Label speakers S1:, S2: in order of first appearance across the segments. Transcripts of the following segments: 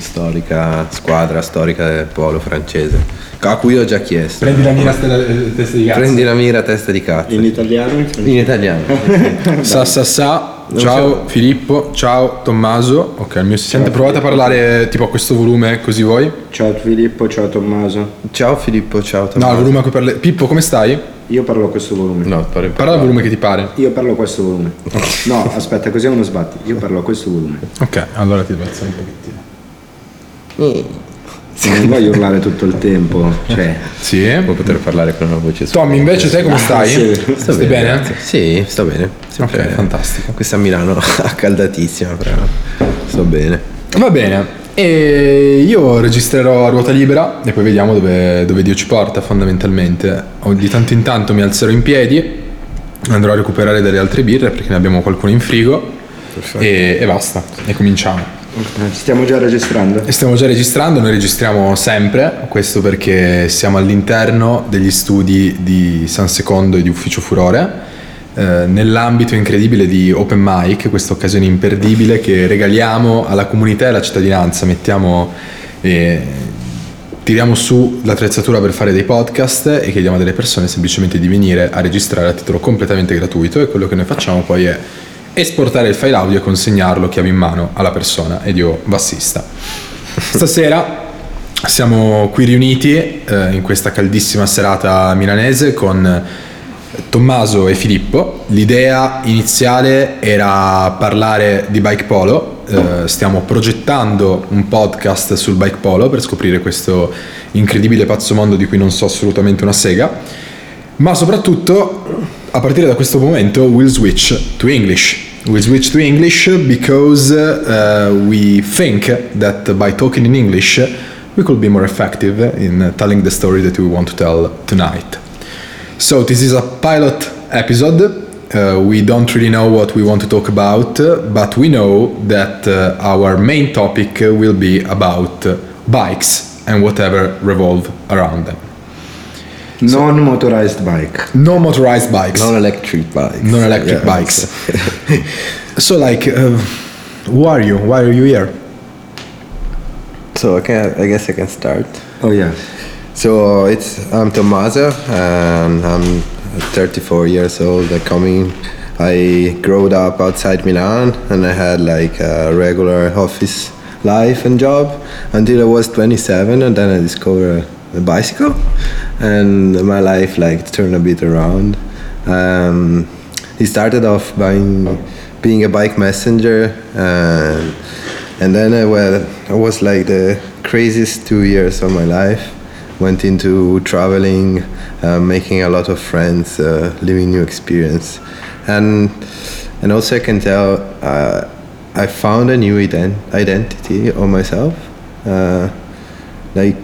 S1: storica, squadra storica del polo francese, a cui ho già chiesto.
S2: Prendi la mira stella, eh, testa di cazzo.
S1: Prendi la mira testa di cazzo.
S3: In italiano? In
S1: In italiano.
S2: Sa sa sa. Ciao Filippo, ciao Tommaso. Ok, il mio assistente. Provate a parlare tipo a questo volume così voi.
S3: Ciao Filippo, ciao Tommaso.
S1: Ciao Filippo, ciao
S2: No,
S1: Tommaso.
S2: il volume a cui parli. Pippo, come stai?
S3: Io parlo a questo volume.
S1: No, pare-
S2: Parla al volume che ti pare.
S3: Io parlo a questo volume. No, aspetta, così è uno sbatti. Io parlo a questo volume.
S2: Ok, allora ti alzare un pochettino.
S3: Non voglio urlare tutto il tempo. Cioè,
S2: Sì.
S1: Può poter parlare con una voce su.
S2: Tommy, invece te come stai?
S3: sì.
S1: Sto
S2: Stai bene?
S1: grazie. Sì, sto bene. Sempre-
S2: Ok, fantastico.
S1: Questa Milano accaldatissima, però sto bene.
S2: Va bene. E io registrerò a ruota libera e poi vediamo dove, dove Dio ci porta fondamentalmente. O Di tanto in tanto mi alzerò in piedi, andrò a recuperare delle altre birre perché ne abbiamo qualcuno in frigo e, e basta, e cominciamo.
S3: Stiamo già registrando?
S2: Stiamo già registrando, noi registriamo sempre, questo perché siamo all'interno degli studi di San Secondo e di Ufficio Furore, eh, nell'ambito incredibile di Open Mic, questa occasione imperdibile che regaliamo alla comunità e alla cittadinanza, mettiamo e tiriamo su l'attrezzatura per fare dei podcast e chiediamo a delle persone semplicemente di venire a registrare a titolo completamente gratuito e quello che noi facciamo poi è esportare il file audio e consegnarlo chiave in mano alla persona ed io bassista. Stasera siamo qui riuniti eh, in questa caldissima serata milanese con Tommaso e Filippo. L'idea iniziale era parlare di bike polo. eh, stiamo progettando un podcast sul bike polo per scoprire questo incredibile pazzo mondo di cui non so assolutamente una sega. Ma soprattutto, a partire da questo momento, we'll switch to English. We'll switch to English because uh, we think that by talking in English, we could be more effective in telling the story that we want to tell tonight. So this is a pilot episode. Uh, we don't really know what we want to talk about, but we know that uh, our main topic will be about bikes and whatever revolve around them.
S3: Non-motorized bike.
S2: No motorized bikes,
S1: Non-electric bikes.
S2: non-electric
S1: Yeah,
S2: bikes.
S1: so-
S2: like, uh, who are you? Why are you here?
S1: So I, can, I guess I can start.
S3: Oh yeah.
S1: So it's I'm Tommaso and I'm 34 years old. I coming. I grew up outside Milan and I had like a regular office life and job until I was 27 and then I discovered a bicycle and my life like turned a bit around. Um, started off by being a bike messenger and and then I, well, I was like the craziest two years of my life. Went into traveling, uh, making a lot of friends, uh, living new experience, and and also I can tell uh, I found a new ident- identity of myself, uh, like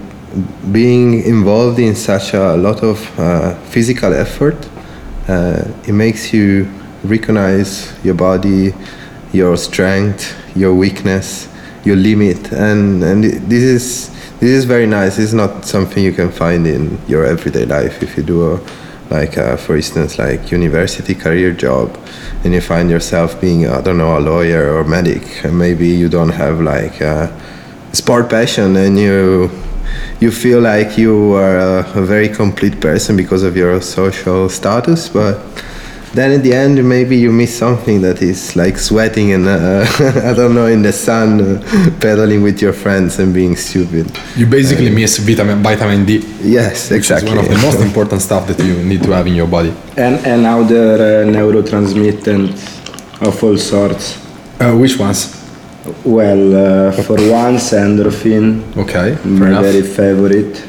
S1: being involved in such a lot of uh, physical effort. Uh, it makes you recognize your body, your strength, your weakness, your limit, and and this is this is very nice. It's not something you can find in your everyday life if you do a like uh, for instance like university career job and you find yourself being I don't know a lawyer or medic and maybe you don't have like a sport passion and you you feel like you are a, a very complete person because of your social status but then at the end maybe you miss something that is like sweating and uh, I don't know in the sun uh, pedaling with your friends and being stupid
S2: You basically miss vitamin, vitamin D,
S1: yes exactly
S2: is one of the most important stuff that you need to have in your body.
S3: And and other uh, neurotransmitters of all sorts.
S2: Uh, which ones?
S3: Well, uh, for once, endorphin,
S2: Okay,
S3: my
S2: enough.
S3: very favorite.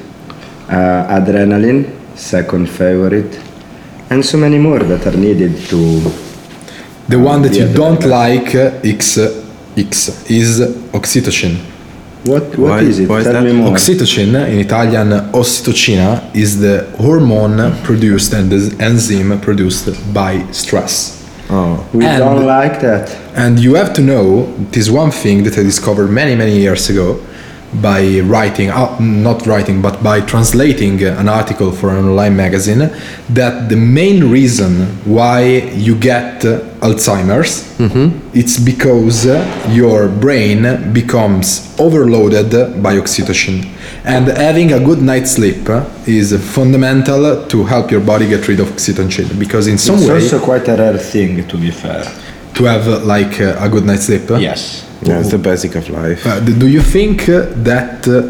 S3: Uh, adrenaline, second favorite, and so many more that are needed to.
S2: The one that you don't like, uh, X, X, is oxytocin.
S3: What what
S1: Why-
S3: is it?
S1: why is
S3: Tell
S1: that?
S3: me more.
S2: Oxytocin, in Italian ossitocina, is the hormone produced and the enzyme produced by stress.
S1: Oh
S3: we
S2: and-
S3: don't like that.
S2: And you have to know, this one thing that I discovered many, many years ago, by writing, uh, not writing, but by translating an article for an online magazine, that the main reason why you get Alzheimer's, it's because your brain becomes overloaded by oxytocin. And having a good night's sleep is fundamental to help your body get rid of oxytocin because in some
S3: It's
S2: way
S3: also quite a rare thing, to be fair.
S2: to have uh, like uh, a good night's sleep.
S3: Yes.
S1: Yeah, it's the basic of life.
S2: Uh, do you think that uh,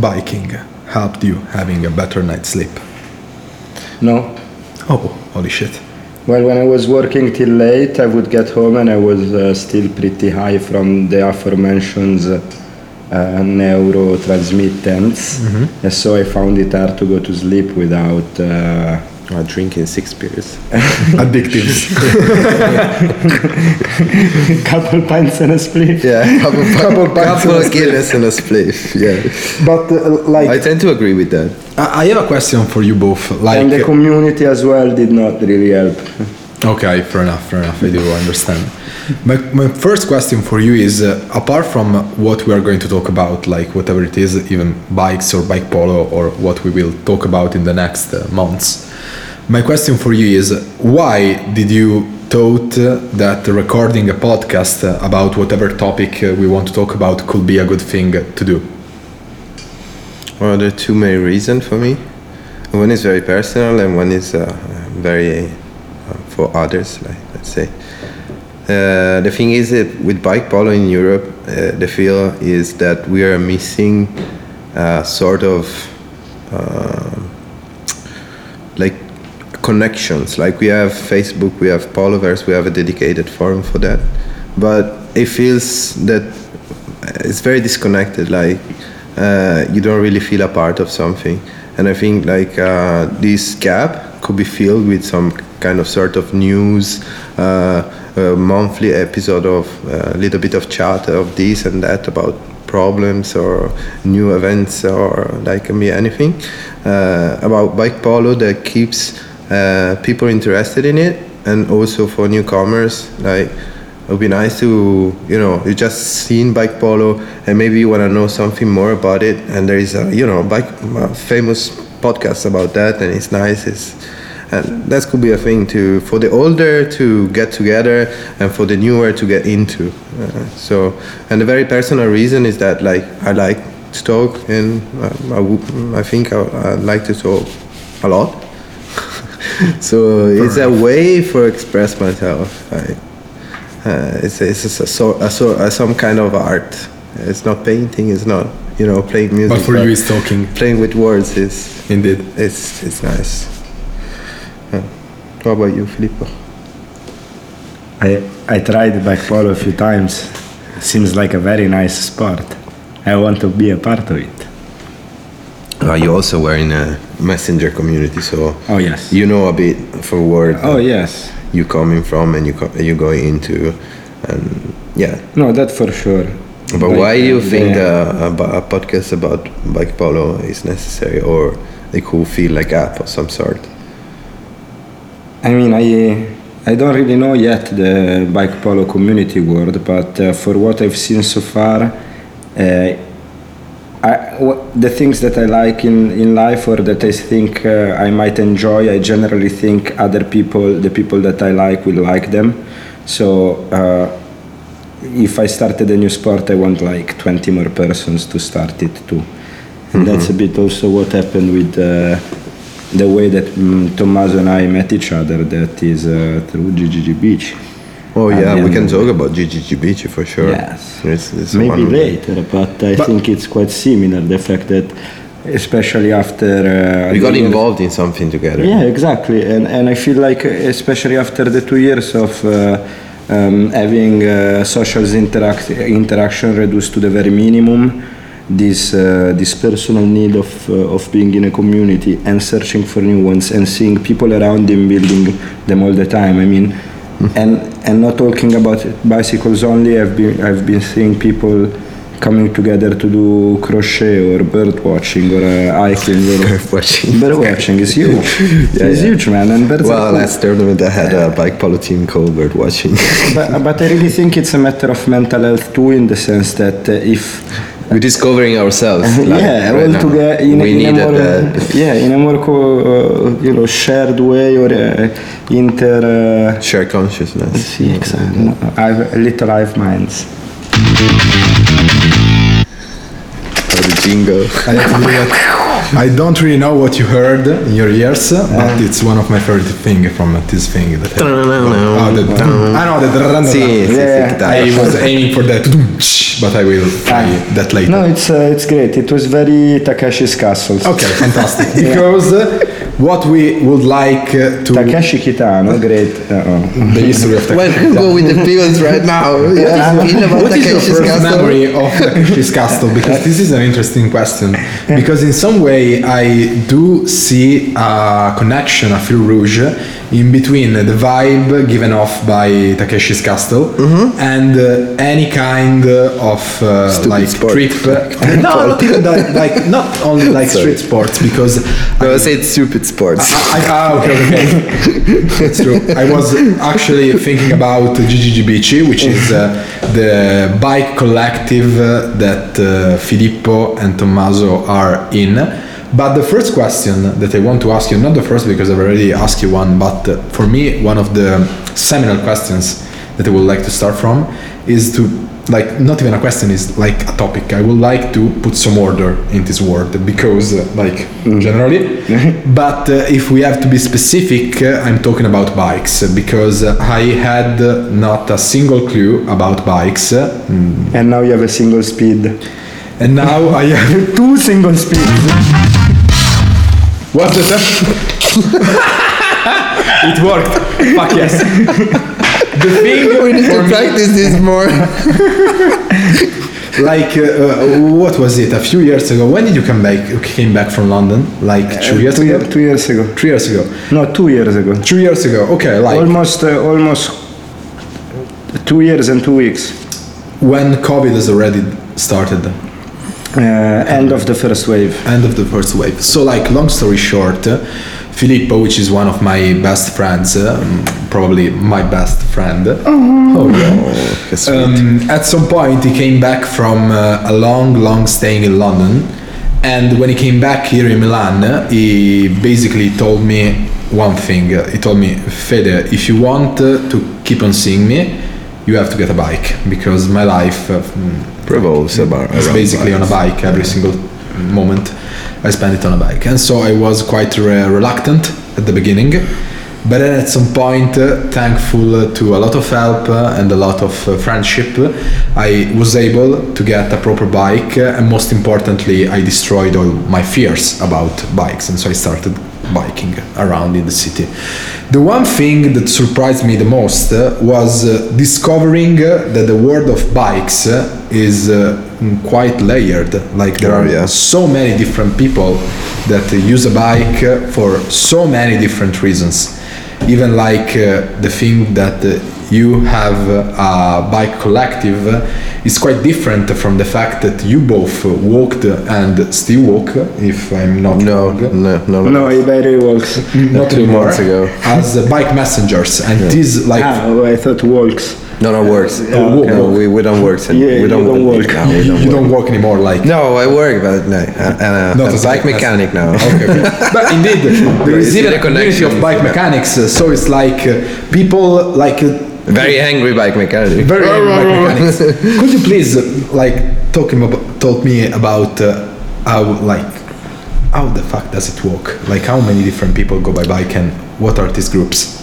S2: biking helped you having a better night's sleep?
S3: No.
S2: Oh, holy shit.
S3: Well, when I was working till late, I would get home and I was uh, still pretty high from the aforementioned uh, neurotransmittants. And so I found it hard to go to sleep without. Uh,
S1: drinking six beers.
S2: Addictives.
S3: couple pints and a split.
S1: Yeah, couple,
S3: Couple
S1: couple,
S3: pints
S1: couple
S3: and a
S1: of Guinness and a spliff. Yeah,
S3: But uh, like,
S1: I tend to agree with that.
S2: I I have a question for you both. Like,
S3: and the community as well did not really help.
S2: Okay, fair enough, fair enough. I do understand. My, my first question for you is uh, apart from what we are going to talk about, like whatever it is, even bikes or bike polo, or what we will talk about in the next uh, months, my question for you is why did you thought uh, that recording a podcast uh, about whatever topic uh, we want to talk about could be a good thing to do?
S1: Well, there are two main reasons for me. One is very personal, and one is very for others. Like let's say, uh, the thing is with bike polo in Europe, uh, the feel is that we are missing sort of uh, like connections. Like we have Facebook, we have Poloverse, we have a dedicated forum for that, but it feels that it's very disconnected. Like uh, you don't really feel a part of something, and I think like uh, this gap could be filled with some kind of sort of news. Uh, monthly episode of a little bit of chat of this and that about problems or new events or like can be anything uh, about bike polo that keeps uh, people interested in it and also for newcomers like it would be nice to you know you just seen bike polo and maybe you want to know something more about it. And there is a you know bike a famous podcast about that and it's nice it's and that could be a thing to for the older to get together and for the newer to get into. Uh, so and the very personal reason is that like i like to talk and uh, I, w- I think I, I like to talk a lot. So it's a way for express myself I, uh, it's, it's just a, so, a, so, a, some kind of art it's not painting it's not you know playing music
S2: But for you, it's talking.
S1: playing with words is
S2: Indeed.
S1: it's it's nice uh, what about you filippo
S3: I, I tried bike polo a few times. Seems like a very nice sport. I want to be a part of it.
S1: uh, you also were in a messenger community so
S3: Oh yes.
S1: you know a bit for word
S3: Oh yes.
S1: you coming from and you co- you going into and yeah
S3: No, that for sure.
S1: but why do you
S3: uh,
S1: think
S3: the-
S1: uh, a, a podcast about bike polo is necessary or it could feel like app of some sort
S3: I mean, I I don't really know yet the bike polo community world, but uh, for what I've seen so far, uh, I, wha- the things that I like in, in life or that I think uh, I might enjoy, I generally think other people, the people that I like, will like them. So uh, if I started a new sport, I want like 20 more persons to start it too. And that's a bit also what happened with uh, the way that mm, Tommaso and I met each other, that is uh, through GGG Beach.
S1: Oh yeah we can talk about GGG Beach for sure
S3: Yes.
S1: it's, it's
S3: Maybe later, but I
S2: But-
S3: think it's quite similar. The fact that, especially after uh,
S1: we got
S3: years-
S1: involved in something together
S3: Yeah, exactly, and and I feel like uh, especially after the two years of. Uh, um, having uh, social interact- interaction reduced to the very minimum, this uh, this personal need of uh, of being in a community and searching for new ones and seeing people around him building them all the time. I mean, and and not talking about bicycles only. I've been I've been seeing people coming together to do crochet or bird watching or uh, hiking or
S1: watching
S3: bird watching is huge.
S1: Yeah,
S3: it's
S1: yeah.
S3: huge, man. And birds
S1: well
S3: cool.
S1: last tournament i had a bike polo team called bird watching
S3: but, but I really think it's a matter of mental health too, in the sense that uh, if
S1: we're discovering ourselves. like,
S3: yeah,
S1: right
S3: all
S1: now.
S3: together in,
S1: we
S3: in a more,
S1: that.
S3: yeah, in a more co- uh, you know shared way or uh, inter. Uh,
S1: Share consciousness.
S3: sì, exactly. I've, little hive minds.
S1: Or the jingle.
S2: I have to admit that I don't really know what you heard in your ears, but it's one of my favorite thing from this thing. That oh, the, I know the
S1: Sì, sì,
S3: Yeah.
S2: I was aiming for that, but I will try that later.
S3: No, it's uh, it's great. It was very Takashi's Castle.
S2: Okay, fantastic. Because uh, what we would like uh, to
S3: Takashi Kitano, great. Uh-oh.
S2: the history of
S1: Well,
S2: Takeshi.
S1: go with the pills right now. Yeah,
S2: What is your first
S1: Castle?
S2: memory of Takeshi's Castle? Because this is an interesting question. Because in some way I do see a connection, a fil rouge, in between the vibe given off by Takeshi's Castle and uh, any kind of uh, like
S1: sport.
S2: trip. no, not even that, like not only like
S1: Sorry.
S2: street sports because
S1: No, say it's stupid sports.
S2: I, ah, okay, okay. That's true. I was actually thinking about GGGBC, which is uh, the bike collective uh, that uh, Filippo and Tommaso are in. But the first question that I want to ask you, not the first because I've already asked you one, but uh, for me, one of the seminal questions that I would like to start from is to like not even a question is like a topic i would like to put some order in this word because uh, like generally but uh, if we have to be specific uh, i'm talking about bikes uh, because uh, i had not a single clue about bikes mm,
S3: And now you have a single speed.
S2: and now i have
S3: Two single speeds.
S2: what's the it worked. Fuck yes. The thing
S1: we need
S2: for
S1: to
S2: me-
S1: practice this more.
S2: like uh, uh, what was it? A few years ago. When did you come back came back from london? Like two years
S3: two,
S2: ago?
S3: year- two years ago.
S2: three years ago.
S3: No, two years ago.
S2: two years ago. Okay like
S3: Almost, uh, almost two years and two weeks.
S2: when covid has already started
S3: Uh, end of the first wave.
S2: end of the first wave so like long story short uh, filippo which is one of my best friends um, probably my best friend oh yeah
S1: Che sweet.
S2: Um, at some point, he came back from uh, a long, long staying in London, and when he came back here in Milan, he basically told me one thing. Uh, He told me, Fede, if you want uh, to keep on seeing me, you have to get a bike because my life uh, mm,
S1: Revolves about around
S2: basically on a bike every single moment. I spend it on a bike, and so I was quite re- reluctant at the beginning. But then at some point, uh, thankful to a lot of help and a lot of uh, friendship, I was able to get a proper bike, and most importantly, I destroyed all my fears about bikes, and so I started biking around in the city. The one thing that surprised me the most uh, was uh, discovering uh, that the world of bikes uh, is uh, quite layered. Like there
S1: Oh,
S2: are
S1: yeah.
S2: so many different people that use a bike uh, for so many different reasons. Even like uh, the thing that uh, you have uh, a bike collective is quite different from the fact that you both walked and still walk, if I'm not
S1: no,
S2: wrong
S1: no, no, no.
S3: No, he barely walks.
S2: not
S1: two
S2: anymore,
S1: months ago.
S2: as bike messengers and this like
S3: ah, oh, I thought walks.
S1: No, no, works.
S3: Okay.
S1: No, we, we don't work.
S3: Yeah,
S1: we don't,
S3: don't work.
S1: No, we don't
S2: you
S1: work.
S2: don't walk anymore like
S1: No, I work, but no, uh, uh,
S2: Not
S1: a bike mechanic now.
S2: okay, okay. but indeed there is even a community of bike mechanics uh, so it's like uh, people like uh,
S1: Very angry bike mechanic.
S2: very angry bike mechanics could you please like talk him about talk me about uh, how like how the fuck does it work like how many different people go by bike and what are these groups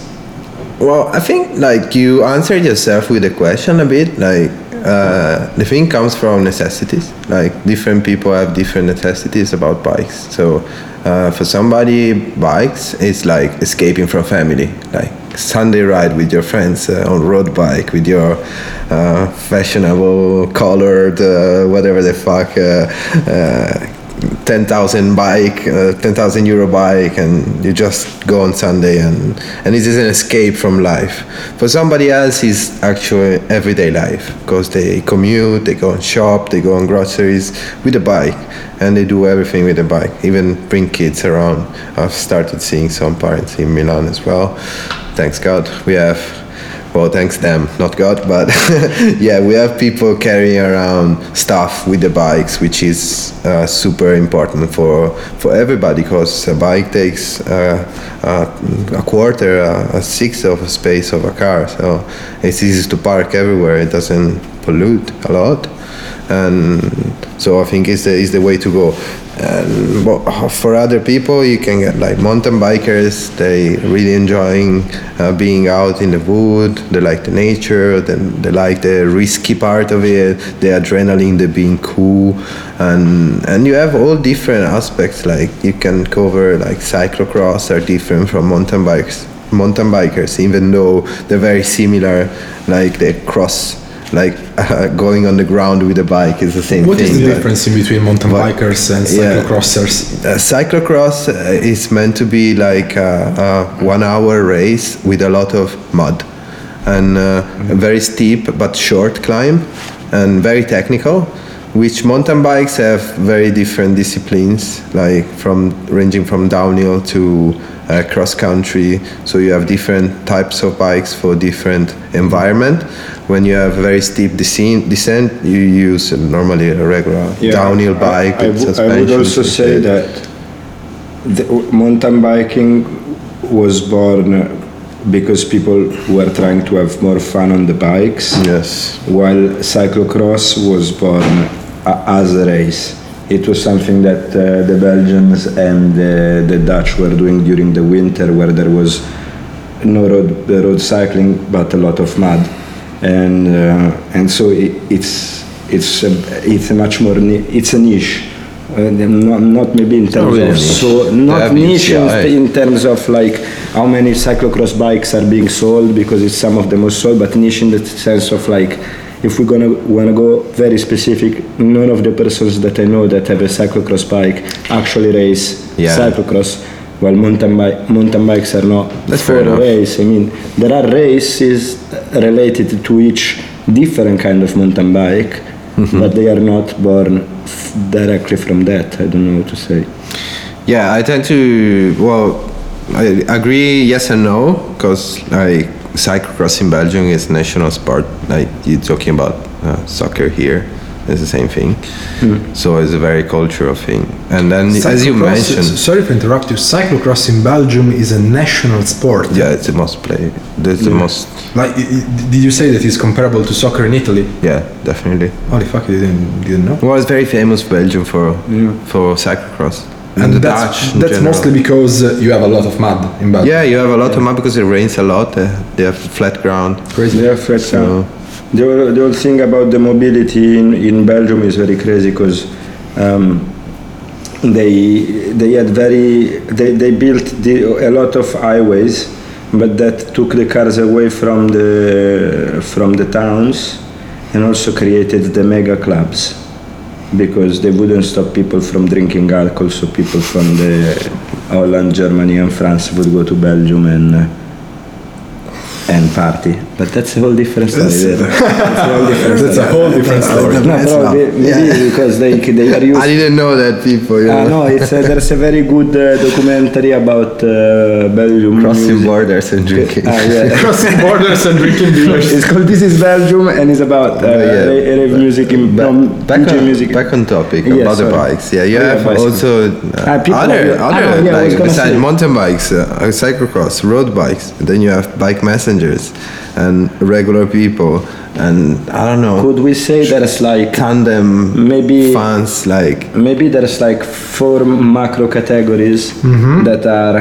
S1: Well, I think like you answered yourself with the question a bit. Like uh, the thing comes from necessities. Like different people have different necessities about bikes. So uh, for somebody, bikes is like escaping from family. Like Sunday ride with your friends uh, on road bike with your uh, fashionable colored uh, whatever the fuck. Uh, uh, 10,000 bike, uh, 10,000 euro bike, and you just go on Sunday, and and it is an escape from life. For somebody else, it's actually everyday life because they commute, they go and shop, they go on groceries with a bike, and they do everything with a bike. Even bring kids around. I've started seeing some parents in Milan as well. Thanks God, we have well, thanks them, not God, but yeah, we have people carrying around stuff with the bikes, which is uh, super important for for everybody because a bike takes uh, uh, a quarter, a, a sixth of the space of a car, so it's easy to park everywhere. It doesn't pollute a lot and so I think it's the, it's the way to go. And for other people, you can get like mountain bikers. They really enjoying uh, being out in the wood. They like the nature. Then they like the risky part of it. The adrenaline, the being cool, and and you have all different aspects. Like you can cover like cyclocross are different from mountain bikes mountain bikers even though they're very similar like they cross like uh, going on the ground with a bike is the same
S2: What
S1: thing.
S2: is the difference in between mountain bikers and
S1: yeah.
S2: cyclocrossers?
S1: Uh, cyclocross uh, is meant to be like a, a one hour race with a lot of mud and uh, a very steep but short climb and very technical which mountain bikes have very different disciplines like from ranging from downhill to uh, cross country so you have different types of bikes for different environment when you have a very steep descent, descent you use normally a regular
S3: Yeah,
S1: downhill bike
S3: I,
S1: with
S3: w- I would also say that the, mountain biking was born because people were trying to have more fun on the bikes,
S1: Yes.
S3: while cyclocross was born as a race. It was something that uh, the Belgians and uh, the Dutch were doing during the winter, where there was no road, road cycling but a lot of mud, and uh, and so it, it's it's a, it's a much more ni- it's a niche. Uh, not, not maybe in terms
S1: really
S3: of
S1: niche.
S3: so not niche in, in terms of like how many cyclocross bikes are being sold because it's some of the most sold, but niche in the sense of like if we're gonna wanna go very specific, none of the persons that I know that have a cyclocross bike actually race
S1: Yeah.
S3: cyclocross. While mountain bike mountain bikes are not
S1: That's
S3: for
S1: fair enough.
S3: race. I mean, there are races related to each different kind of mountain bike,
S1: Mm-hmm.
S3: but they are not born f- directly from that. I don't know what to say.
S1: Yeah, I tend to. Well, I agree. Yes and no, because like cyclocross in Belgium is national sport. Like you're talking about uh, soccer here, it's the same thing. So it's a very cultural thing. And then, as you mentioned,
S2: sorry to interrupt you. Cyclocross in Belgium is a national sport.
S1: yeah, it's the most played. It's the most.
S2: Like, did you say that it's comparable to soccer in Italy?
S1: Yeah, definitely.
S2: Holy fuck, you didn't, didn't know.
S1: Well, it's very famous Belgium for for cyclocross.
S2: And
S1: the
S2: that's,
S1: Dutch in
S2: that's
S1: general.
S2: mostly because uh, you have a lot of mud in Belgium.
S1: Yeah, you have a lot of mud because it rains a lot. Uh, they have flat ground.
S2: Crazy.
S3: Yeah, flat
S1: So-
S3: ground. The, whole- the whole thing about the mobility in, in Belgium is very crazy because um, they they had very they, they built the, a lot of highways, but that took the cars away from the from the towns, and also created the mega clubs because they wouldn't stop people from drinking alcohol. So people from the Holland, Germany, and France would go to Belgium and. And party, but that's a whole different story. there. That's a whole different
S2: That's a
S3: story.
S2: whole different story.
S3: No,
S1: That's
S3: probably, maybe
S1: yeah.
S3: because they they are used.
S1: I didn't know that people. You
S3: Ah,
S1: know,
S3: no, it's a, there's a very good uh, documentary about uh, Belgium.
S1: crossing
S3: music.
S1: borders and drinking.
S3: Ah, yeah.
S2: Crossing borders and drinking beers.
S3: It's called This is Belgium and it's about uh,
S1: Oh, yeah.
S3: ra- rave music in
S1: Back,
S3: no,
S1: back, on,
S3: music.
S1: back on topic
S3: Yeah,
S1: about the bikes. Yeah, you
S3: Oh,
S1: have
S3: bicycle.
S1: also uh,
S3: people
S1: other,
S3: are- ah,
S1: other
S3: yeah,
S1: like besides mountain bikes, uh, uh, cyclocross, road bikes. Then you have bike messengers and regular people, and I don't know
S3: Could we say there's like
S1: tandem
S3: maybe
S1: fans like
S3: maybe there's like four macro categories
S1: Mm-hmm.
S3: that are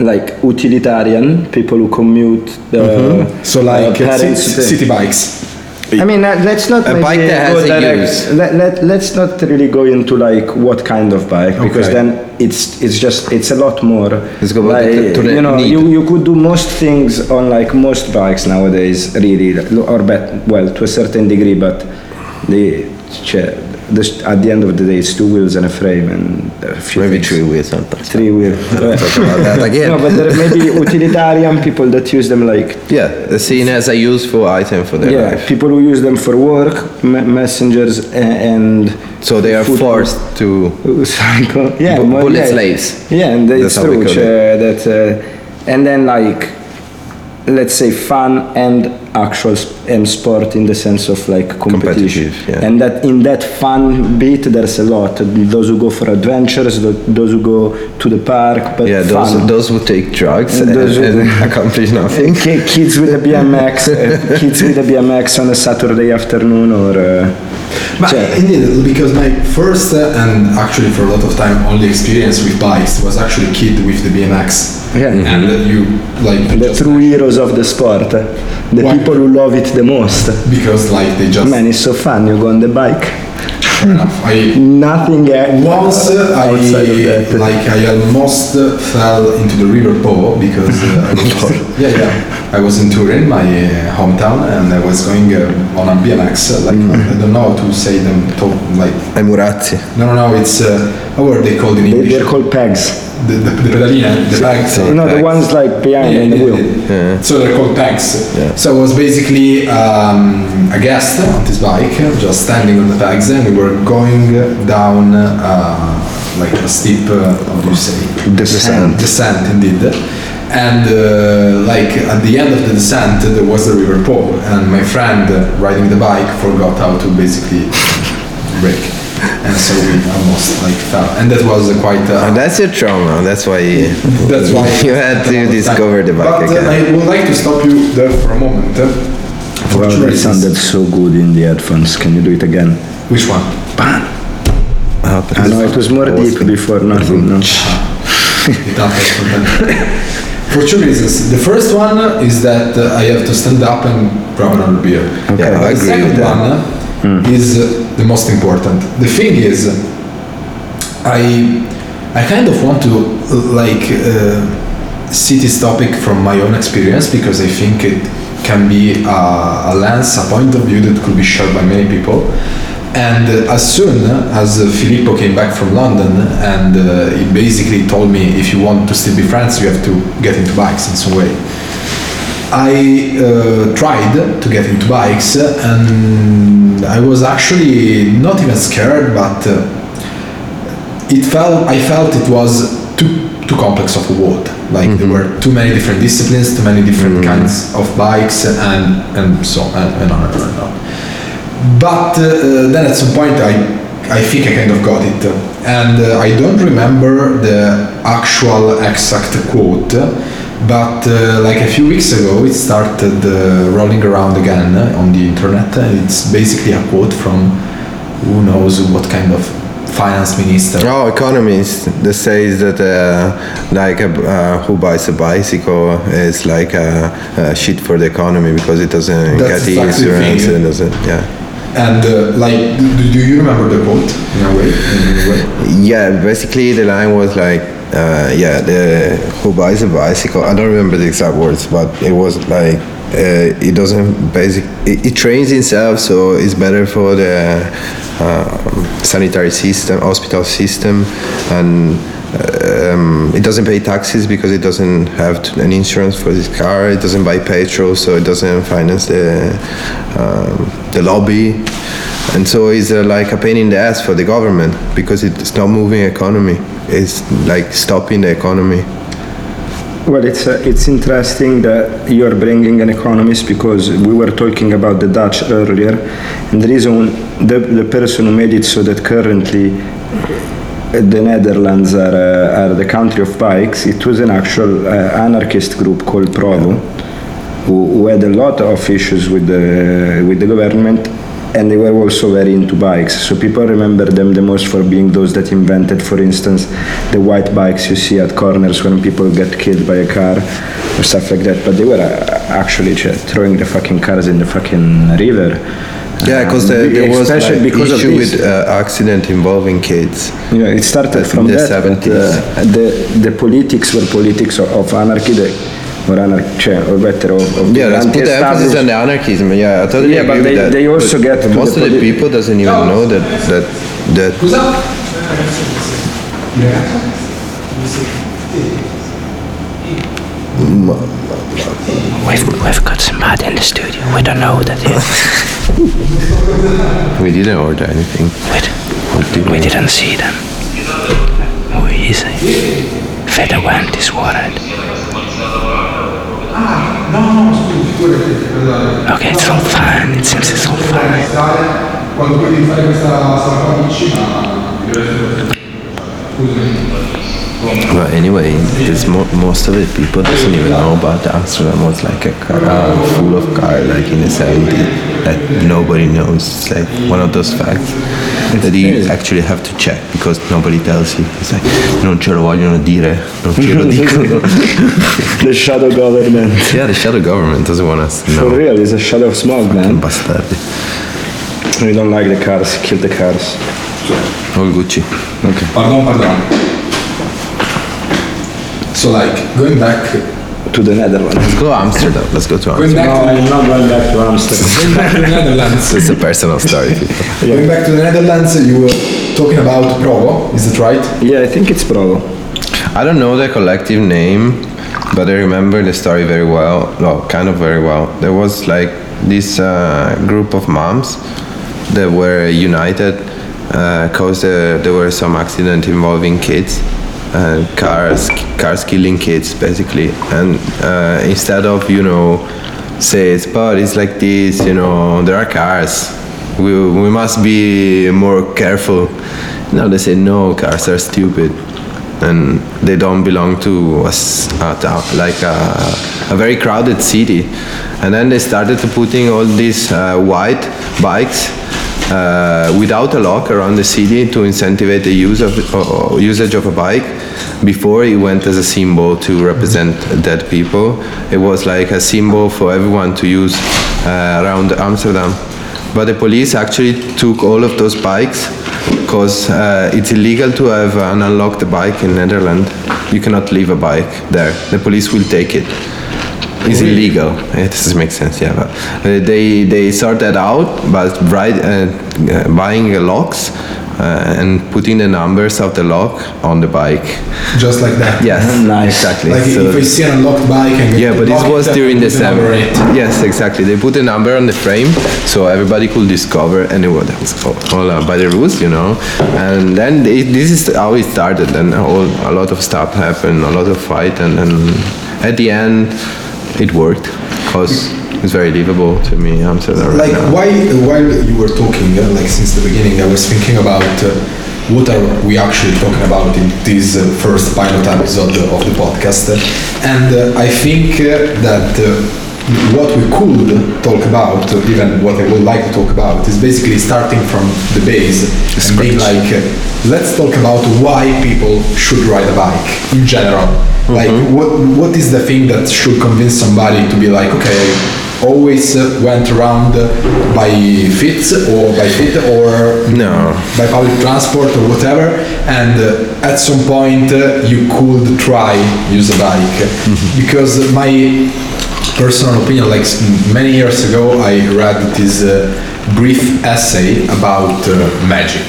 S3: like utilitarian people who commute uh,
S1: Mm-hmm.
S2: So like
S3: uh,
S2: uh, ci- city bikes.
S3: I mean, uh, let's not
S1: A
S3: maybe
S1: bike that
S3: go
S1: has a
S3: direct.
S1: use.
S3: Let, let, let's not really go into like what kind of bike because
S2: Okay.
S3: then it's it's just it's a lot more.
S1: Let's go back
S3: like,
S1: to- to the
S3: you know
S1: need.
S3: you, you could do most things on like most bikes nowadays really or bet well to a certain degree but the the, at the end of the day it's two wheels and a frame and a few
S1: maybe
S3: things.
S1: three wheels sometimes.
S3: three wheels.
S1: Talk about that again.
S3: no, but there may be utilitarian people that use them like
S1: yeah, they're seen as a useful item for their
S3: yeah,
S1: life.
S3: people who use them for work, me- messengers, and
S1: So they are
S3: food-
S1: forced to
S3: cycle. Yeah,
S1: Bu- bullet
S3: yeah.
S1: slaves.
S3: Yeah, and
S1: That's
S3: it's
S1: we
S3: true. uh, that, uh, and then like let's say fun and actual sp- and sport in the sense of like competition
S1: Competitive, yeah.
S3: and that in that fun bit there's a lot those who go for adventures tho- those who go to the park but
S1: Yeah, those
S3: fun.
S1: those who take drugs
S3: And
S1: and,
S3: those who-
S1: and accomplish nothing.
S3: Ki- kids with a BMX uh, kids with a BMX on a Saturday afternoon or uh,
S2: Ma
S3: cioè,
S2: indeed, because my first uh, and actually for a lot of time only experience with bikes was actually kid with the BMX.
S3: Yeah.
S2: And uh, you like
S3: the
S2: just-
S3: true heroes of the sport the
S2: Why?
S3: people who love it the most
S2: because like they just
S3: man it's so fun you go on the bike
S2: fair enough. I
S3: nothing uh,
S2: once uh, I
S3: outside of that
S2: like I almost uh, fell into the river Po because uh, I was, yeah yeah I was in Turin, my uh, hometown, and I was going uh, on a BMX. Uh, like I don't know how to say them. To, like
S1: Ai Murazzi.
S2: no no no, it's uh, how are they called in
S3: They-
S2: English?
S3: they're called pegs
S2: the, the, the pedaline, the bags.
S1: sì.
S3: no the ones like behind in the
S2: Yeah,
S3: wheel
S2: yeah, yeah.
S1: Yeah.
S2: So they're called pegs.
S1: Yeah.
S2: So I was basically um, a guest on this bike, just standing on the pegs, and we were going down uh, like a steep, uh, how do you say?
S3: Descent.
S2: Descent, indeed. And uh, like at the end of the descent, there was the river Po, and my friend uh, riding the bike forgot how to basically brake, and so we almost like fell. And that was uh, quite. Uh,
S1: And that's your trauma. That's why you,
S2: that's why
S1: you had to discover the bike
S2: but, uh,
S1: again.
S2: I would like to stop you there for a moment. uh, for
S3: well
S2: two
S3: that sounded so good in the headphones can you do it again
S2: Which one?
S3: Bam.
S1: Ah, but
S3: I know it was more deep before nothing no
S2: It happens for two reasons. The first one is that uh, I have to stand up and grab another beer.
S1: Yeah, I
S2: the second one is uh, the most important. The thing is, I I kind of want to uh, like uh, see this topic from my own experience because I think it can be a, a lens, a point of view that could be shared by many people. And uh, as soon as uh, Filippo came back from London and uh, he basically told me if you want to still be friends, you have to get into bikes in some way. I uh, tried to get into bikes and I was actually not even scared, but uh, it felt I felt it was too too complex of a world. Like there were too many different disciplines, too many different kinds of bikes, and and so and, and on and on and on. But uh, then at some point I I think I kind of got it, and uh, I don't remember the actual exact quote. But uh, like a few weeks ago, it started uh, rolling around again uh, on the internet. It's basically a quote from who knows what kind of finance minister.
S1: Oh, economist that says that uh, like a, uh, who buys a bicycle is like a, a shit for the economy because it doesn't
S2: That's
S1: get the
S2: exactly the
S1: insurance
S2: thing.
S1: and doesn't yeah.
S2: And uh, like, do, do you remember the quote in a way? In a way?
S1: Yeah, basically the line was like, uh, yeah, the who buys a bicycle. I don't remember the exact words, but it was like uh, it doesn't basic. It, it trains itself, so it's better for the um, sanitary system, hospital system, and um, it doesn't pay taxes because it doesn't have to, an insurance for this car. It doesn't buy petrol, so it doesn't finance the um, the lobby, and so it's uh, like a pain in the ass for the government because it's not moving economy. It's like stopping the economy.
S3: Well, it's uh, it's interesting that you are bringing an economist because we were talking about the Dutch earlier, and the reason the, the person who made it so that currently the Netherlands are uh, are the country of bikes. It was an actual uh, anarchist group called Provo, who, who had a lot of issues with the with the government. And they were also very into bikes. So people remember them the most for being those that invented, for instance, the white bikes you see at corners when people get killed by a car or stuff like that. But they were uh, actually just throwing the fucking cars in the fucking river.
S1: Yeah, because
S3: Um,
S1: there, was
S3: especially
S1: like
S3: because of
S1: issue
S3: this.
S1: with uh, accident involving kids.
S3: Yeah, it started from
S1: the
S3: that.
S1: 70s.
S3: uh, the the politics were politics of, of anarchy, the, or anarchy, or better, of, of
S1: Yeah, let's put the emphasis
S3: anti-established-
S1: on the anarchism. Yeah, I totally
S3: Yeah, but
S1: agree
S3: they-
S1: with that.
S3: they also
S1: But
S3: get to
S1: most
S3: the
S1: of the people doesn't even know that that that
S2: Scusa?
S4: We've, we've got somebody in the studio. We don't know who that is.
S1: we didn't order anything.
S4: we, we didn't see them. Who is he? Feta went is worried. Okay, it's all fine. It seems it's all fine.
S1: But anyway, there's mo- most of it people doesn't even know about Amsterdam was like a car, uh, full of car like in the 70s that nobody knows. It's like one of those facts that you actually have to check because nobody tells you. It's like non ce lo vogliono dire, non ce lo dicono.
S3: The shadow government.
S1: yeah, the shadow government doesn't want us to
S3: For real, it's a shadow of smog, man.
S1: Bastardi.
S3: We don't like the cars. Kill the cars.
S1: All Gucci.
S3: Okay.
S2: Pardon, pardon. So like, going back,
S3: To the Netherlands.
S1: Let's go to Amsterdam. Let's go to
S2: going
S1: Amsterdam.
S2: back,
S3: I'm not going back to Amsterdam.
S2: to, going back to the Netherlands.
S1: It's a personal story, people.
S2: Going back to the Netherlands, you were talking about Provo, is that right?
S3: yeah, I think it's Provo.
S1: I don't know the collective name, but I remember the story very well. Well, kind of very well. There was like this uh, group of moms that were united because there, there were some accident involving kids and cars, cars killing kids basically. And uh, instead of you know says, but it's like this, you know, there are cars. We, we must be more careful. No, they say no, cars are stupid and they don't belong to a, s- a town, like a, a very crowded city. And then they started putting all these uh, white bikes uh, without a lock around the city to incentivize the use of uh, usage of a bike. Before it went as a symbol to represent dead people, it was like a symbol for everyone to use uh, around Amsterdam. But the police actually took all of those bikes because uh, it's illegal to have an unlocked bike in Netherlands. You cannot leave a bike there. The police will take it. It's illegal. It doesn't make sense, yeah. But uh, they they sort that out, but right, uh, uh, buying locks uh, and putting the numbers of the lock on the bike.
S2: Just like that.
S1: Yes,
S3: Nice.
S1: exactly.
S2: Like
S1: So-
S2: if I see an unlocked bike and
S1: yeah, but this was during the
S2: put the number
S1: seven.
S2: on it.
S1: Yes, exactly. They put a number on the frame so everybody could discover, and it was, that was all, all uh, by the rules, you know. And then they, this is how it started, and all, a lot of stuff happened, a lot of fight, and, and at the end, it worked because it's very livable to me, Amsterdam. right
S2: Like
S1: now.
S2: why, while you were talking, uh, like since the beginning, I was thinking about uh, what are we actually talking about in this uh, first pilot episode of the podcast, and uh, I think uh, that. Uh, what we could talk about, even what I would like to talk about, is basically starting from the base and being like, let's talk about why people should ride a bike in general. Like, what what is the thing that should convince somebody to be like, okay, always went around by feet or by feet or
S1: No.
S2: by public transport or whatever and at some point you could try use a bike because my personal opinion like many years ago i read this uh, brief essay about uh, magic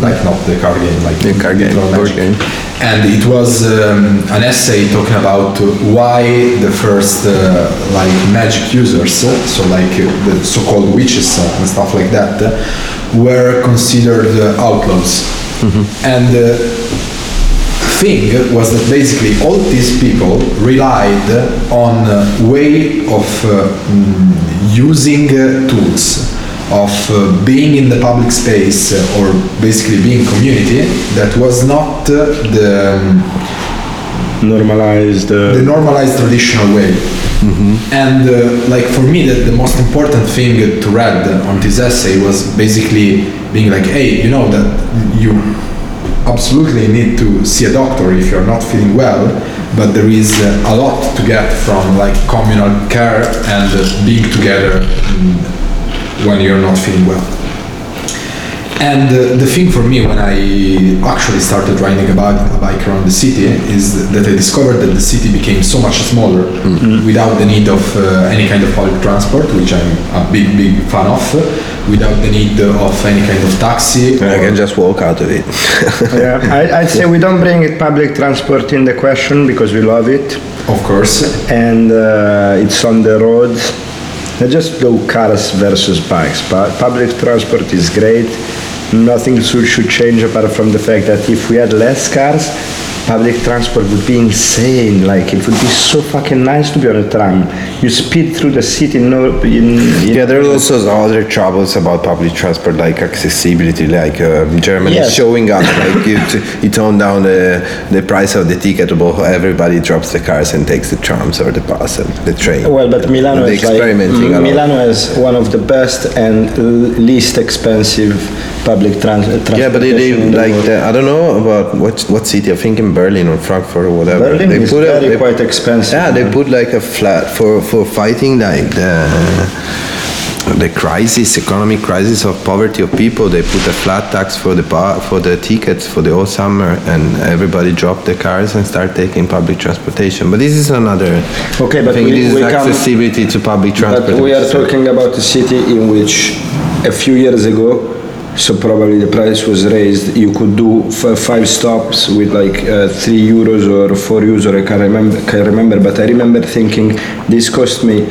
S2: like not the card game like
S1: The card game, board game.
S2: and it was um, an essay talking about why the first uh, like magic users so like uh, the so-called witches and stuff like that uh, were considered uh, outlaws. And uh, thing was that basically all these people relied on a way of uh, mm, using uh, tools of uh, being in the public space uh, or basically being community that was not uh, the um,
S3: Normalized. Uh,
S2: the normalized traditional way. And uh, like for me, the, the most important thing to read on this essay was basically being like, hey, you know that you absolutely need to see a doctor if you're not feeling well, but there is uh, a lot to get from like communal care and being together mm, when you're not feeling well. And uh, the thing for me when I actually started riding a bike, a bike around the city is that I discovered that the city became so much smaller without the need of uh, any kind of public transport, which I'm a big, big fan of, without the need of any kind of taxi.
S1: I can just walk out of it.
S3: yeah, I, I'd say we don't bring it public transport in the question because we love it
S2: of course.
S3: and uh, it's on the roads. I just go cars versus bikes. But public transport is great. Nothing should, should change apart from the fact that if we had less cars, public transport would be insane. Like it would be so fucking nice to be on a tram. You speed through the city. No, in, in
S1: Yeah, there's also other troubles about public transport, like accessibility. Like uh, Germany
S3: Yes.
S1: is showing up, like you, t- you tone down the, the price of the ticket, but everybody drops the cars and takes the trams or the bus and the train.
S3: Well, but Milano is like
S1: experimenting a lot.
S3: Milano is one of the best and least expensive public trans- transportation.
S1: Yeah, but they, they
S3: in the
S1: like
S3: world.
S1: the, I don't know about what what city. I think in Berlin or Frankfurt or whatever.
S3: Berlin
S1: they
S3: is
S1: put a-
S3: very
S1: they-
S3: quite expensive.
S1: Yeah, they put like a flat for for fighting like the the crisis, economic crisis of poverty of people. They put a flat tax for the pa- for the tickets for the whole summer, and everybody dropped the cars and start taking public transportation. But this is another.
S3: Okay, but
S1: I think
S3: we-
S1: this is
S3: we come-
S1: accessibility to public transport.
S3: But we are talking about a city in which a few years ago, so probably the price was raised, you could do f- five stops with like uh, three euros or four euros, or I can't remember, can't remember, but I remember thinking this cost me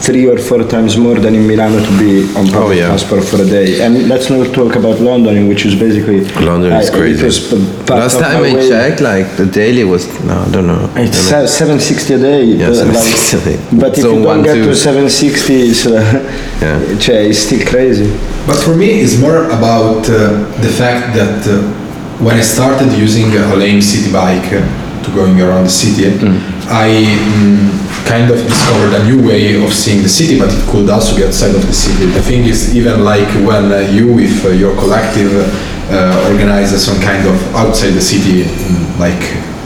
S3: three or four times more than in Milano to be on public
S1: yeah.
S3: transport for a day. And let's not talk about London, which is basically
S1: London is
S3: I-
S1: crazy.
S3: It was p- part
S1: Last time I checked, like the daily was no, I don't know.
S3: It's
S1: don't know.
S3: 760 a day.
S1: Yeah,
S3: uh,
S1: 760 a day.
S3: But if
S1: So
S3: you don't
S1: one,
S3: get
S1: two.
S3: to 760, it's, uh,
S1: Yeah.
S3: it's still crazy.
S2: But for me, it's more about uh, the fact that uh, when I started using a lame city bike uh, to going around the city, I mm, kind of discovered a new way of seeing the city, but it could also be outside of the city. The thing is, even like when uh, you, with uh, your collective, uh, organize some kind of outside the city, mm, like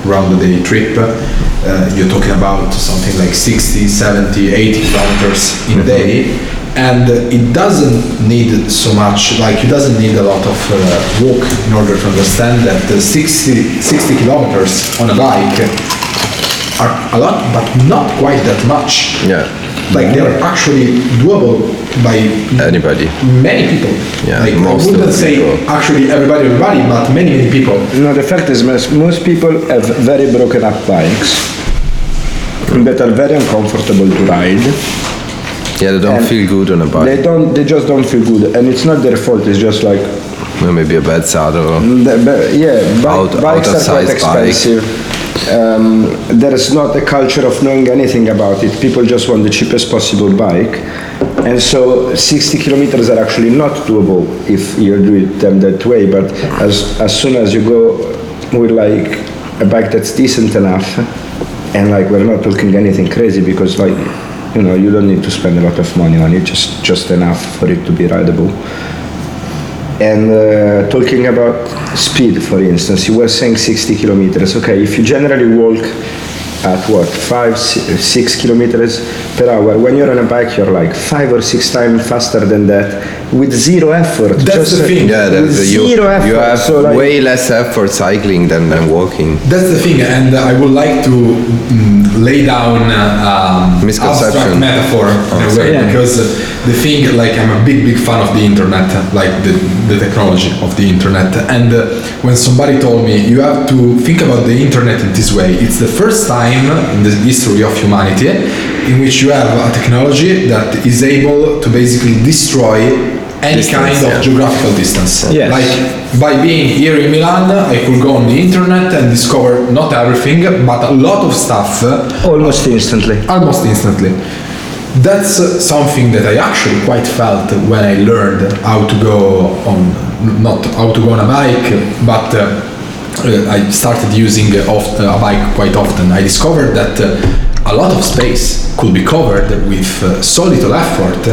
S2: round the day trip, uh, you're talking about something like 60, 70, 80 kilometers in a day and uh, it doesn't need so much like it doesn't need a lot of uh, walk in order to understand that uh, 60, 60 kilometers on a bike are a lot but not quite that much
S1: Yeah.
S2: like they are actually doable by
S1: Anybody.
S2: many people
S1: Yeah,
S2: like
S1: most
S2: I wouldn't
S1: the
S2: say
S1: people.
S2: actually everybody everybody but many many people
S3: No, the fact is, most, most people have very broken up bikes that are very uncomfortable to ride.
S1: Yeah, they don't
S3: And
S1: feel good on a bike.
S3: They don't. They just don't feel good, and it's not their fault. It's just like,
S1: Maybe a bad saddle.
S3: the, but yeah, bike,
S1: Out-
S3: bikes are quite
S1: out-of-size bike.
S3: expensive. Um, there is not a culture of knowing anything about it. People just want the cheapest possible bike, and so 60 kilometers are actually not doable if you do it them that way. But as as soon as you go with like a bike that's decent enough, and like we're not talking anything crazy because like you know you don't need to spend a lot of money on it, just just enough for it to be rideable. And uh, talking about speed, for instance, you were saying 60 kilometers. Okay, if you generally walk at what, five, six kilometers per hour, when you're on a bike, you're like five or six times faster than that with zero effort.
S2: That's the
S3: uh,
S2: thing.
S1: Yeah,
S3: with
S1: that's, you,
S3: zero effort.
S1: you have
S3: so like,
S1: way less effort cycling than, than walking.
S2: That's the thing, and I would like to mm, lay down uh, um,
S1: Misconception.
S2: abstract metaphor in a way
S3: Yeah.
S2: because the thing, like, I'm a big, big fan of the internet, like the, the technology of the internet. And uh, when somebody told me you have to think about the internet in this way, it's the first time in the history of humanity in which you have a technology that is able to basically destroy any
S1: Distance,
S2: kind of
S1: yeah.
S2: geographical distance.
S3: Yes.
S2: Like by being here in Milan, I could go on the internet and discover not everything, but a lot of stuff uh,
S3: almost instantly.
S2: almost instantly. That's uh, something that I actually quite felt when I learned how to go on, not how to go on a bike, but uh, uh, I started using uh, oft, a bike quite often. I discovered that uh, a lot of space could be covered with uh, so little effort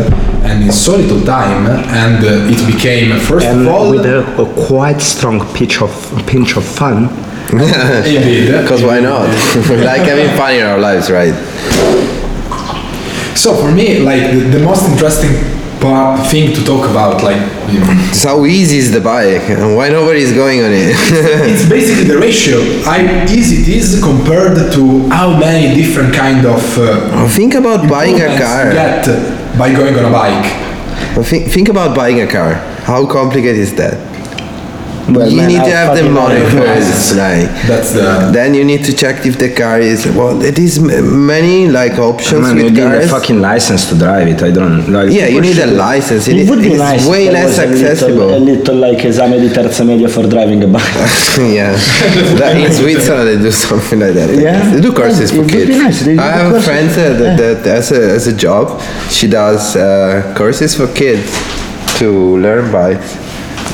S2: and in so little time, and uh, it became first
S3: And
S2: of all
S3: with a, a quite strong pitch of pinch of fun.
S2: indeed
S1: Because why not? we like having fun in our lives, right?
S2: So for me, like the, the most interesting part, thing to talk about, like you know,
S1: It's how easy is the bike and why nobody is going on it.
S2: it's basically the ratio how easy it is compared to how many different kind of uh,
S1: think about buying a car.
S2: you get by going on a bike.
S1: Think, think about buying a car. How complicated is that?
S3: Well,
S1: you
S3: man,
S1: need to have the
S3: fucking
S1: money first. Like
S2: That's the
S1: then you need to check if the car is well. It is many like options
S3: Man, you
S1: with
S3: need a fucking license to drive it. I don't like.
S1: Yeah, you need a license. It
S3: It
S1: is-
S3: would be nice.
S1: way less
S3: was a little-
S1: accessible.
S3: A little, like esame di terza media for driving a bike.
S1: yeah, that in Switzerland they do something like that.
S3: Yeah?
S1: they do courses
S3: Yeah,
S1: for
S3: it would be
S1: kids.
S3: nice.
S1: I have a friend uh, that, that as a as a job, she does uh, courses for kids to learn bikes,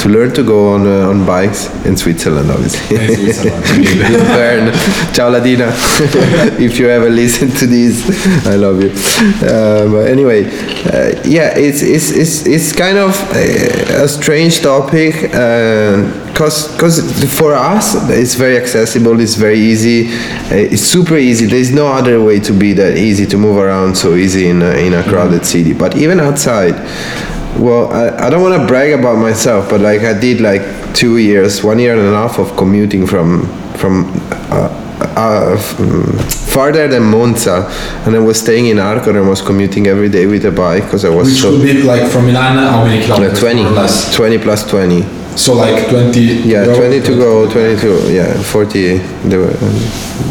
S1: to learn to go on uh, on bikes in Switzerland, obviously.
S2: In Switzerland,
S1: in Bern. Ciao Ladina. if you ever listen to this, I love you. Uh, but anyway, uh, yeah, it's it's it's it's kind of a, a strange topic. Because because for us it's very accessible, it's very easy, uh, it's super easy. There's no other way to be that easy to move around so easy in a, in a crowded city. But even outside, well, I, I don't want to brag about myself, but like I did like two years, one year and a half of commuting from from uh, uh, mm, farther than Monza, and I was staying in Arcore and I was commuting every day with a bike because I was
S2: which
S1: so
S2: would be like from Milan. How many kilometers?
S1: 20,
S2: more
S1: 20 plus 20.
S2: So like 20.
S1: Yeah,
S2: go,
S1: 20 to go, 22, yeah, 40, the,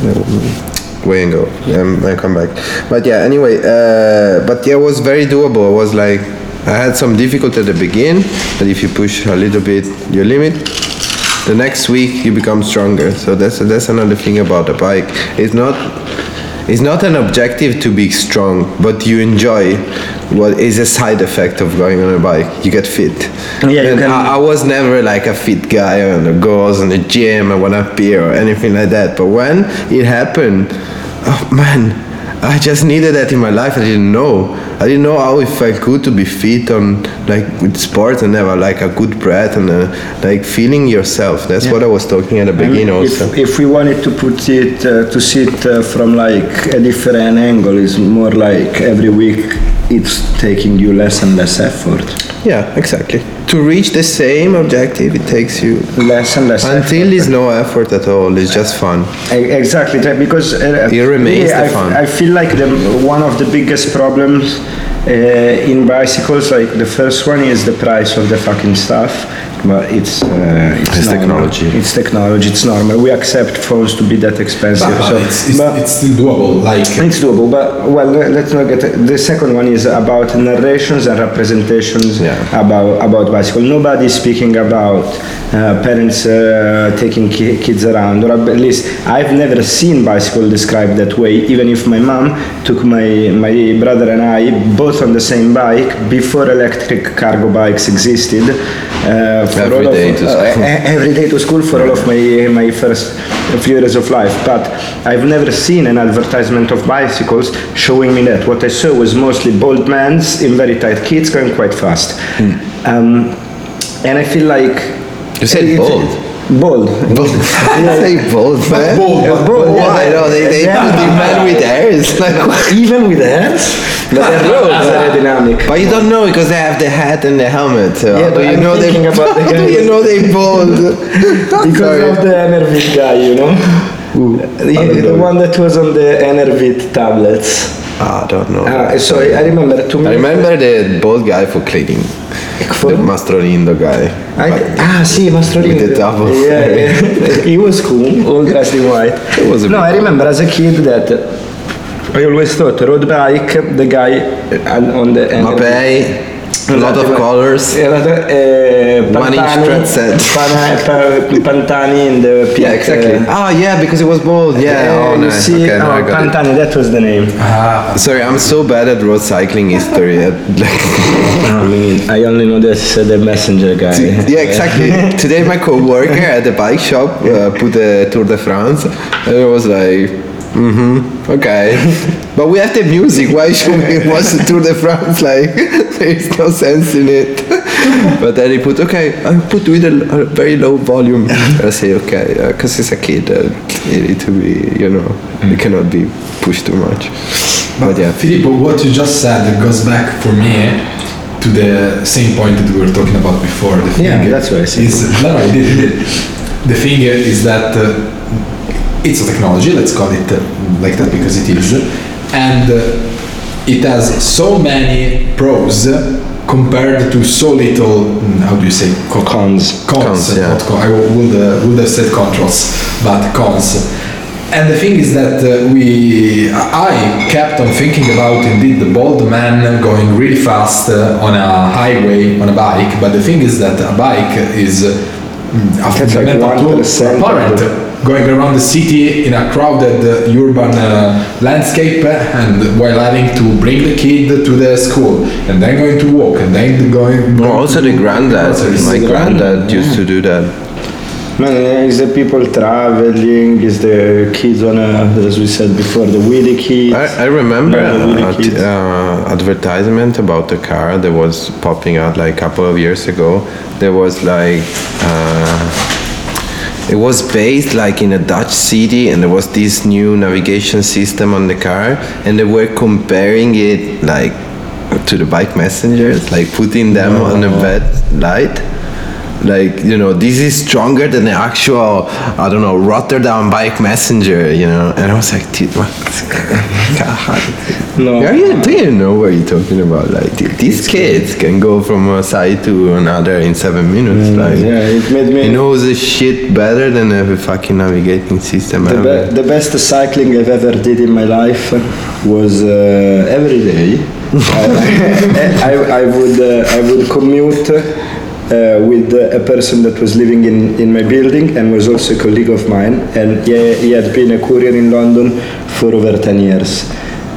S1: the way and go, and I come back. But yeah, anyway, uh, but yeah, it was very doable. It was like, I had some difficulty at the begin, but if you push a little bit your limit, the next week you become stronger. So that's that's another thing about the bike. It's not it's not an objective to be strong, but you enjoy what is a side effect of going on a bike. You get fit.
S3: Yeah, you
S1: And
S3: can-
S1: I, I was never like a fit guy and the goes in the gym and want to appear or anything like that. But when it happened, oh man, I just needed that in my life. I didn't know. I didn't know how it felt good to be fit on like with sports and have like a good breath and uh, like feeling yourself. That's what I was talking at the
S3: I mean,
S1: beginning also.
S3: if, if we wanted to put it uh, to see it uh, from like a different angle, is more like every week it's taking you less and less effort,
S1: Yeah, exactly. To reach the same objective, it takes you
S3: less and less.
S1: until there's no effort at all. It's just fun.
S3: Exactly, because uh,
S1: It remains
S3: really,
S1: the
S3: I,
S1: fun.
S3: I feel like the, one of the biggest problems uh, in bicycles, like the first one is the price of the fucking stuff, but it's uh, it's,
S1: It's technology.
S3: It's technology. It's normal. We accept phones to be that expensive.
S2: But,
S3: so,
S2: it's, it's,
S3: but-
S2: it's still doable. Like
S3: it's doable, but well, let's not get the second one is about narrations and representations
S1: Yeah.
S3: about about bicycle. Nobody's speaking about uh, parents uh, taking ki- kids around, or at least I've never seen bicycle described that way. Even if my mom took my my brother and I both on the same bike before electric cargo bikes existed. Uh, for
S1: Every
S3: all
S1: day
S3: of,
S1: to
S3: uh,
S1: school.
S3: e- every day to school for all of my my first few years of life. But I've never seen an advertisement of bicycles showing me that. What I saw was mostly bald men in very tight kits going quite fast. Um, and I feel like
S1: You said bald.
S3: Bold. bold.
S1: Say bold, man.
S2: bold, but
S3: bold,
S1: Why?
S3: yeah.
S1: No, they, they
S3: Yeah.
S1: the man with hairs. Like,
S3: Even with hairs, but they're roads, they're aerodynamic.
S1: but you don't know because they have the hat and the helmet. So
S3: Yeah, but
S1: you
S3: I'm
S1: know they?
S3: about the
S1: do you know they bald?
S3: Because
S1: Sorry.
S3: of the Enervit guy, you know? The, the one that was on the Enervit tablets.
S1: Ah, I don't know.
S3: Uh, so I I remember to me.
S1: I remember the bald guy for cleaning.
S3: For-
S1: The Mastrolindo guy.
S3: I, ah, sì, Mastrolino.
S1: With the double.
S3: Yeah, yeah. he was cool, all dressed in white.
S1: It was a
S3: no,
S1: bit
S3: I
S1: cool.
S3: remember as a kid that I always thought road bike, the guy uh, on the
S1: Mapei, a lot of colors.
S3: Yeah, uh,
S1: One inch
S3: Pantani,
S1: thread set.
S3: Pana- Pantani in the pink.
S1: Yeah, exactly.
S3: uh,
S1: Ah, yeah, because it was bold. Yeah.
S3: uh,
S1: oh,
S3: you
S1: nice.
S3: see,
S1: okay,
S3: oh,
S1: got it.
S3: Pantani, that was the name.
S1: Sorry, I'm so bad at road cycling history.
S3: I mean, I only know that said the messenger guy.
S1: yeah, exactly. Today, my co-worker at the bike shop uh, put the Tour de France, and it was like, mm-hmm, okay. but we have the music. Why should we watch the Tour de France? Like, there's no sense in it. but then he put, okay, I put with a, a very low volume. I say, okay, because it's a kid. Uh, you need to be, you know, you cannot be pushed too much. But yeah.
S2: Filippo, what you just said goes back for me to the same point that we were talking about before. The thing
S3: Yeah, that's what I said.
S2: Is, no, no, I did, I did. The thing is that uh, it's a technology, let's call it uh, like that because it is, and uh, it has so many pros compared to so little, mm, how do you say, co-
S3: Cons.
S2: cons,
S1: Cons, yeah.
S2: con- I would, uh, would have said controls, but cons. And the thing is that uh, we, I kept on thinking about indeed the bald man going really fast uh, on a highway on a bike. But the thing is that a bike is uh, mm, a
S3: like
S2: tool
S3: 1% of
S2: for a parent
S3: the-
S2: going around the city in a crowded uh, urban uh, landscape uh, and while having to bring the kid to the school and then going to walk and then going.
S1: Well, also the granddad. My
S2: The
S1: granddad used to do that.
S3: Man, is the people traveling? Is the kids on a, as we said before, the wheelie kids?
S1: I, I remember
S3: Yeah, the
S1: uh,
S3: wheelie
S1: uh, advertisement about the car that was popping out like a couple of years ago. There was like uh, it was based like in a Dutch city, and there was this new navigation system on the car, and they were comparing it like to the bike messengers, like putting them on a oh. bed light like you know this is stronger than the actual i don't know rotterdam bike messenger you know and i was like dude what God.
S3: No.
S1: Are you, do you know what you're talking about like th- these kids can go from a side to another in seven minutes like
S3: yeah, it made me.
S1: he knows the shit better than every fucking navigating system
S3: The,
S1: ever.
S3: be- the best cycling I've ever did in my life was uh, every day. I, I, I would uh, I would commute uh, with a person that was living in, in my building and was also a colleague of mine, and he, he had been a courier in London for over ten years.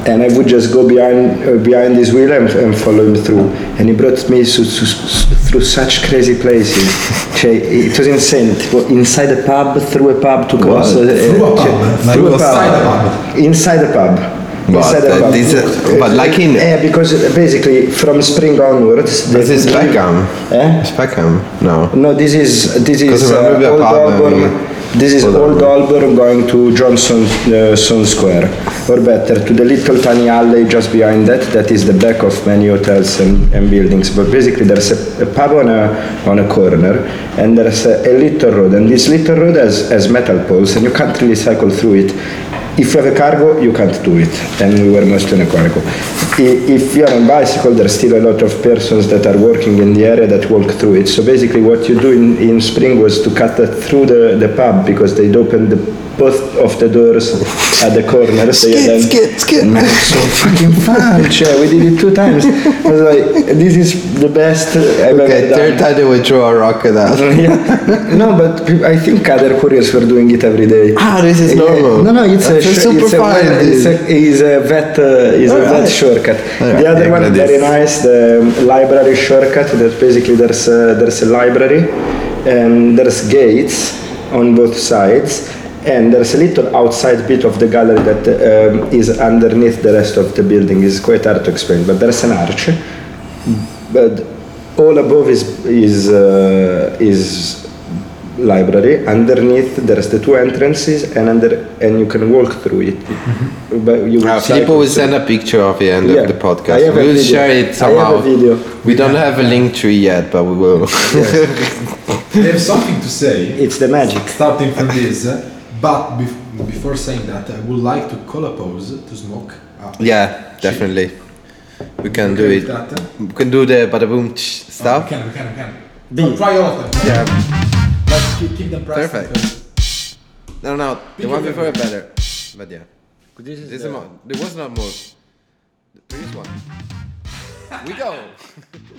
S3: And I would just go behind uh, behind his wheel and, and follow him through. And he brought me through such crazy places. It was insane. Inside a pub, through a pub to cross. Uh,
S2: Through a pub? Like
S3: through a pub? Inside a pub.
S1: But, uh, this is- but like in-
S3: Yeah, because basically from spring onwards.
S1: This is Peckham.
S3: Eh?
S1: It's Peckham. No.
S3: No, this is this is
S1: remember
S3: uh, Old
S1: pub, Holborn.
S3: This is
S1: Old
S3: Old
S1: Holborn.
S3: Holborn going to Johnson uh, Son Square, or better, to the little tiny alley just behind that. That is the back of many hotels and, and buildings. But basically, there's a, a pub on a on a corner, and there's a, a little road, and this little road has, has metal poles, and you can't really cycle through it. If you have a cargo, you can't do it, and we were mostly on a cargo. If you are on bicycle, there's still a lot of persons that are working in the area that walk through it. So basically, what you do in, in spring was to cut through the, the pub because they'd open the, both of the doors at the corners. They had them-
S1: skid.
S3: Man, it's so fucking fun. Cioè, we did it two times. I was like, this is the best I've
S1: Okay,
S3: ever
S1: third time they would throw a rock at us.
S3: Yeah. No, but I think other couriers were doing it every day.
S1: Ah, this is
S3: Yeah.
S1: normal.
S3: No, no, it's
S1: I
S3: a, sh-
S1: super
S3: it's a,
S1: fine,
S3: it's a, is a vet, uh, is a vet shortcut.
S1: Alright,
S3: The other
S1: yeah,
S3: one,
S1: that
S3: very nice, the um, library shortcut. That basically there's a, there's a library, and there's gates on both sides, and there's a little outside bit of the gallery that um, is underneath the rest of the building. It's quite hard to explain, but there's an arch, but all above is is uh, is library. Underneath there's the two entrances, and under and you can walk through it. But you will cycle
S1: Filippo will send a picture of the end
S3: Yeah,
S1: of the podcast. We'll share it somehow.
S3: video.
S1: We don't have a Linktree yet, but we will.
S2: I have something to say.
S3: It's the magic.
S2: Starting from this, uh, but bef- before saying that, I would like to call a pose to smoke. Uh,
S1: yeah, definitely. We can do it.
S2: that, uh?
S1: We can do the bada boom tsh
S2: We
S1: stuff.
S2: can, we can, we can. So try all of them.
S1: Yeah.
S2: Let's keep, keep them pressed.
S1: Perfect.
S2: because-
S1: No, no, the one
S2: it
S1: before
S2: up.
S1: better. But yeah.
S3: This is
S1: This is more, there was not more. The previous one. We go.